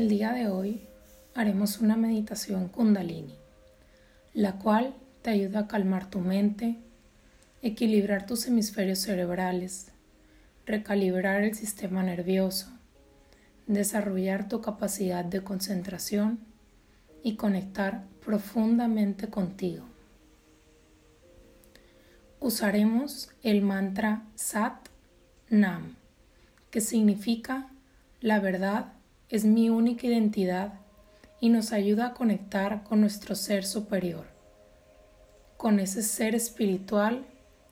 El día de hoy haremos una meditación kundalini, la cual te ayuda a calmar tu mente, equilibrar tus hemisferios cerebrales, recalibrar el sistema nervioso, desarrollar tu capacidad de concentración y conectar profundamente contigo. Usaremos el mantra Sat Nam, que significa la verdad es mi única identidad y nos ayuda a conectar con nuestro ser superior, con ese ser espiritual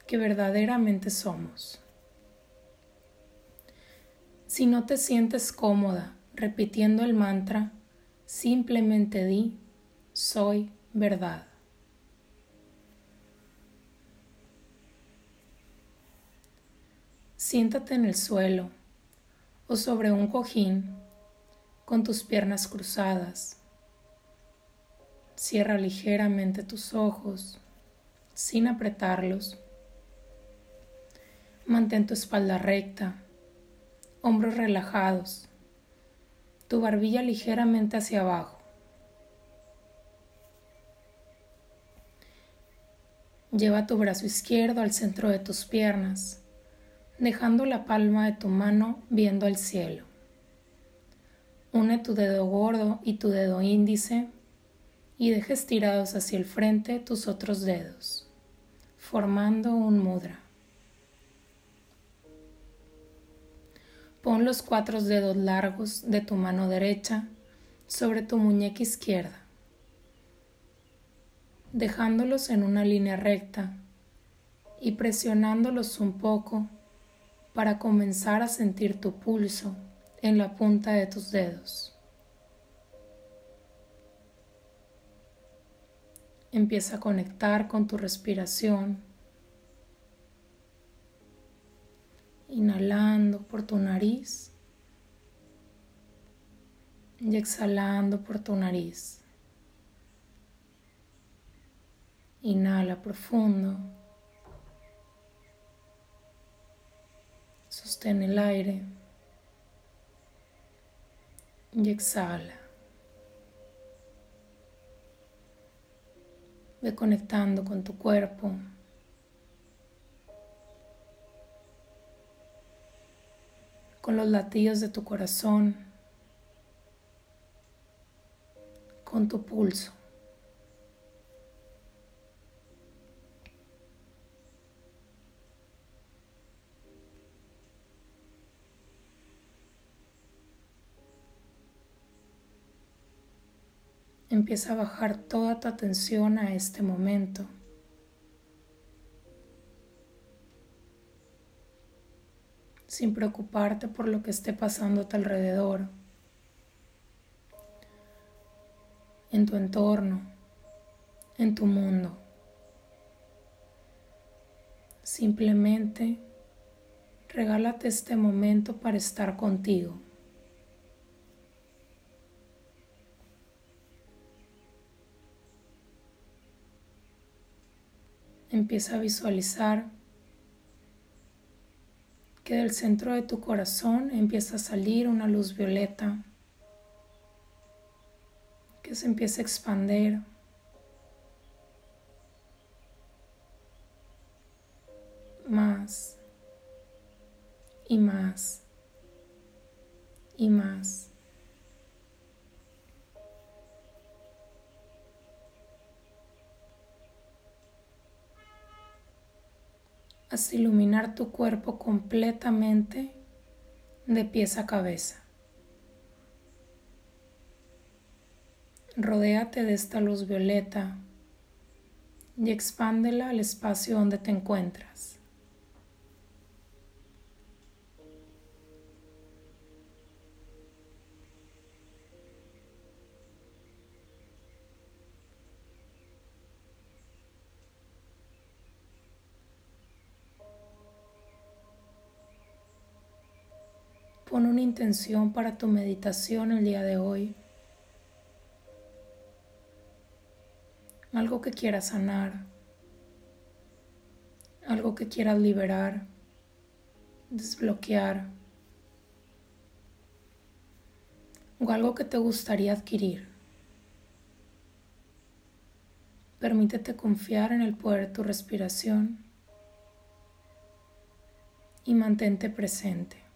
que verdaderamente somos. Si no te sientes cómoda repitiendo el mantra, simplemente di, soy verdad. Siéntate en el suelo o sobre un cojín con tus piernas cruzadas. Cierra ligeramente tus ojos sin apretarlos. Mantén tu espalda recta, hombros relajados, tu barbilla ligeramente hacia abajo. Lleva tu brazo izquierdo al centro de tus piernas, dejando la palma de tu mano viendo al cielo. Une tu dedo gordo y tu dedo índice y deja estirados hacia el frente tus otros dedos, formando un mudra. Pon los cuatro dedos largos de tu mano derecha sobre tu muñeca izquierda, dejándolos en una línea recta y presionándolos un poco para comenzar a sentir tu pulso en la punta de tus dedos. Empieza a conectar con tu respiración, inhalando por tu nariz y exhalando por tu nariz. Inhala profundo. Sostén el aire y exhala. Ve conectando con tu cuerpo. Con los latidos de tu corazón. Con tu pulso. Empieza a bajar toda tu atención a este momento. sin preocuparte por lo que esté pasando a tu alrededor, en tu entorno, en tu mundo. Simplemente regálate este momento para estar contigo. Empieza a visualizar que del centro de tu corazón empieza a salir una luz violeta que se empieza a expandir. Más y más y más. Hasta iluminar tu cuerpo completamente de pies a cabeza. Rodéate de esta luz violeta y expándela al espacio donde te encuentras. Pon una intención para tu meditación el día de hoy. Algo que quieras sanar. Algo que quieras liberar. Desbloquear. o algo que te gustaría adquirir. Permítete confiar en el poder de tu respiración y mantente presente.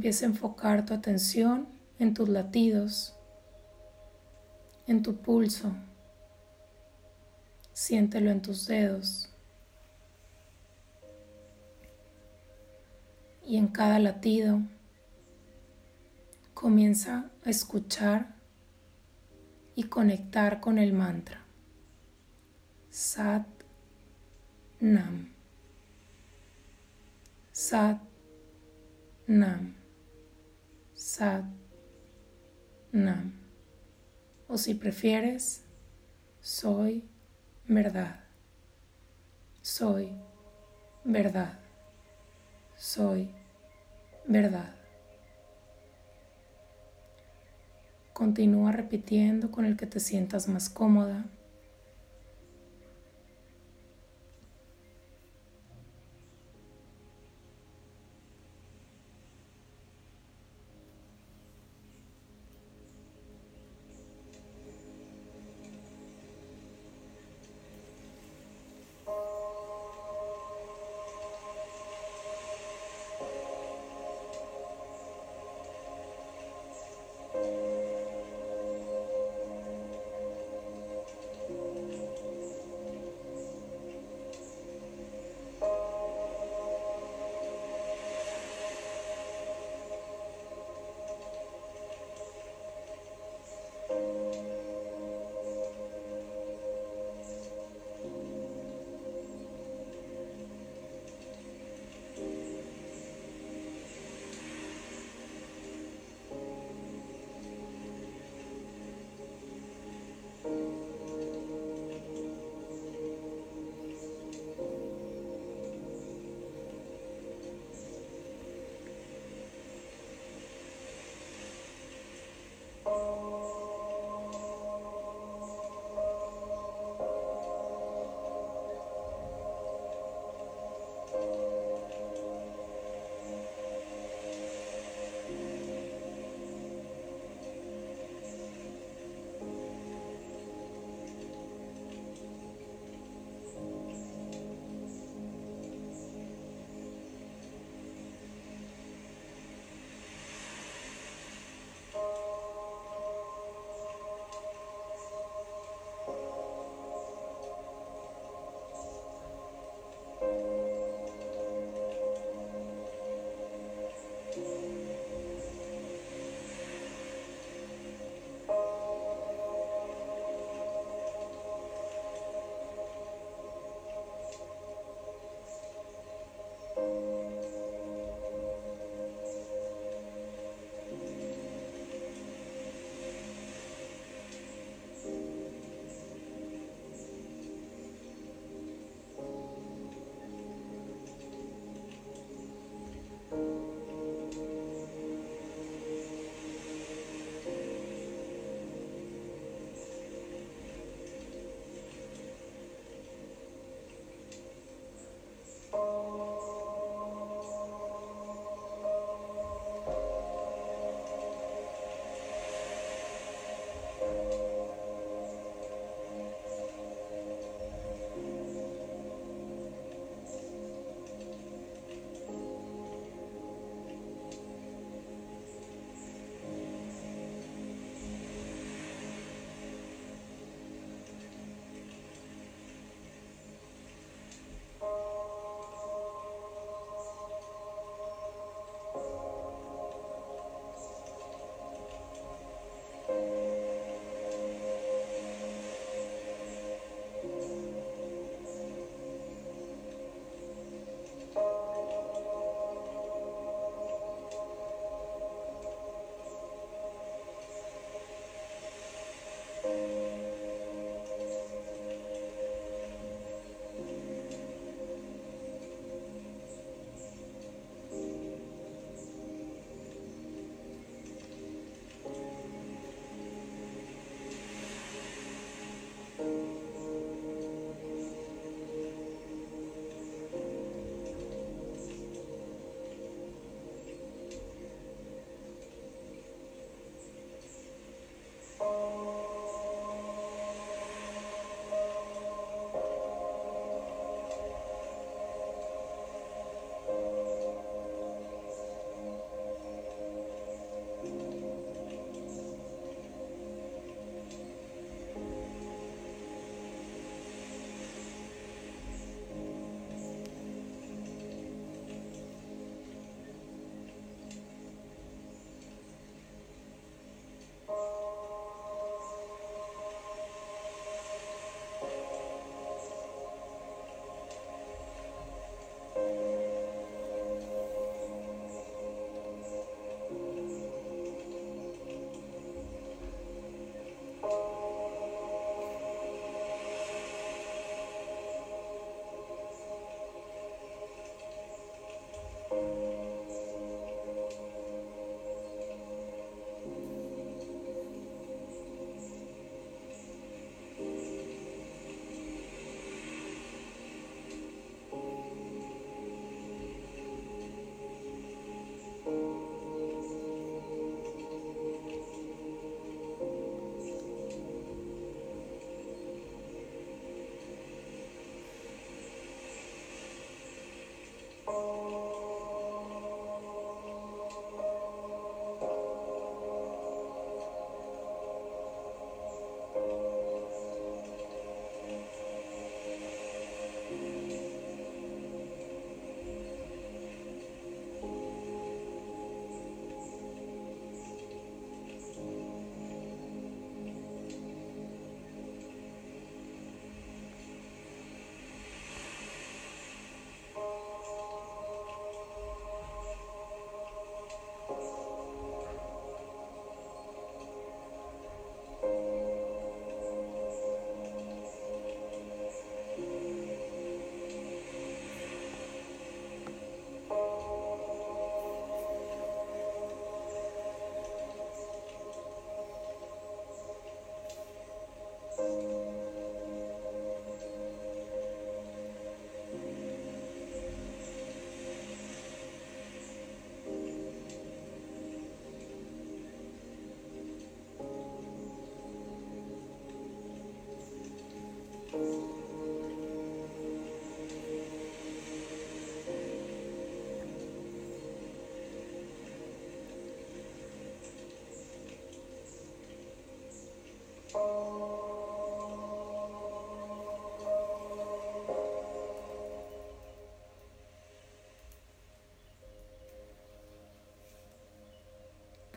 Empieza a enfocar tu atención en tus latidos, en tu pulso. Siéntelo en tus dedos. Y en cada latido comienza a escuchar y conectar con el mantra. Sat Nam. Sat Nam. Sat Nam. O si prefieres, soy verdad. Soy verdad. Soy verdad. Continúa repitiendo con el que te sientas más cómoda.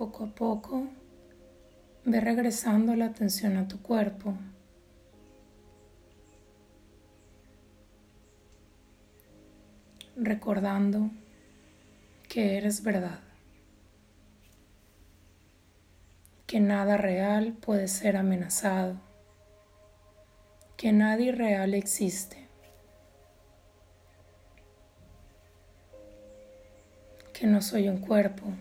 Poco a poco, ve regresando la atención a tu cuerpo. Recordando que eres verdad. Que nada real puede ser amenazado. Que nadie real existe. Que no soy un cuerpo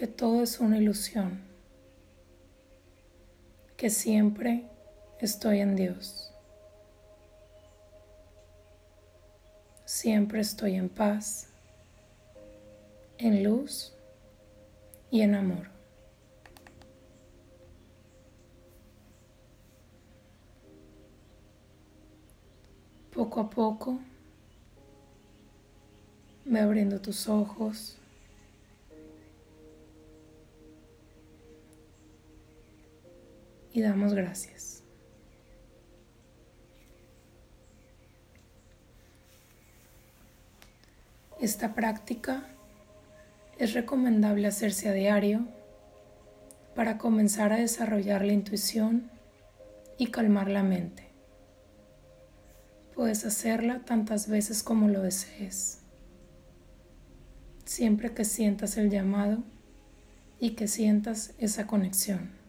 que todo es una ilusión, que siempre estoy en Dios, siempre estoy en paz, en luz y en amor. Poco a poco, ve abriendo tus ojos. Y damos gracias. Esta práctica es recomendable hacerse a diario para comenzar a desarrollar la intuición y calmar la mente. Puedes hacerla tantas veces como lo desees, siempre que sientas el llamado y que sientas esa conexión.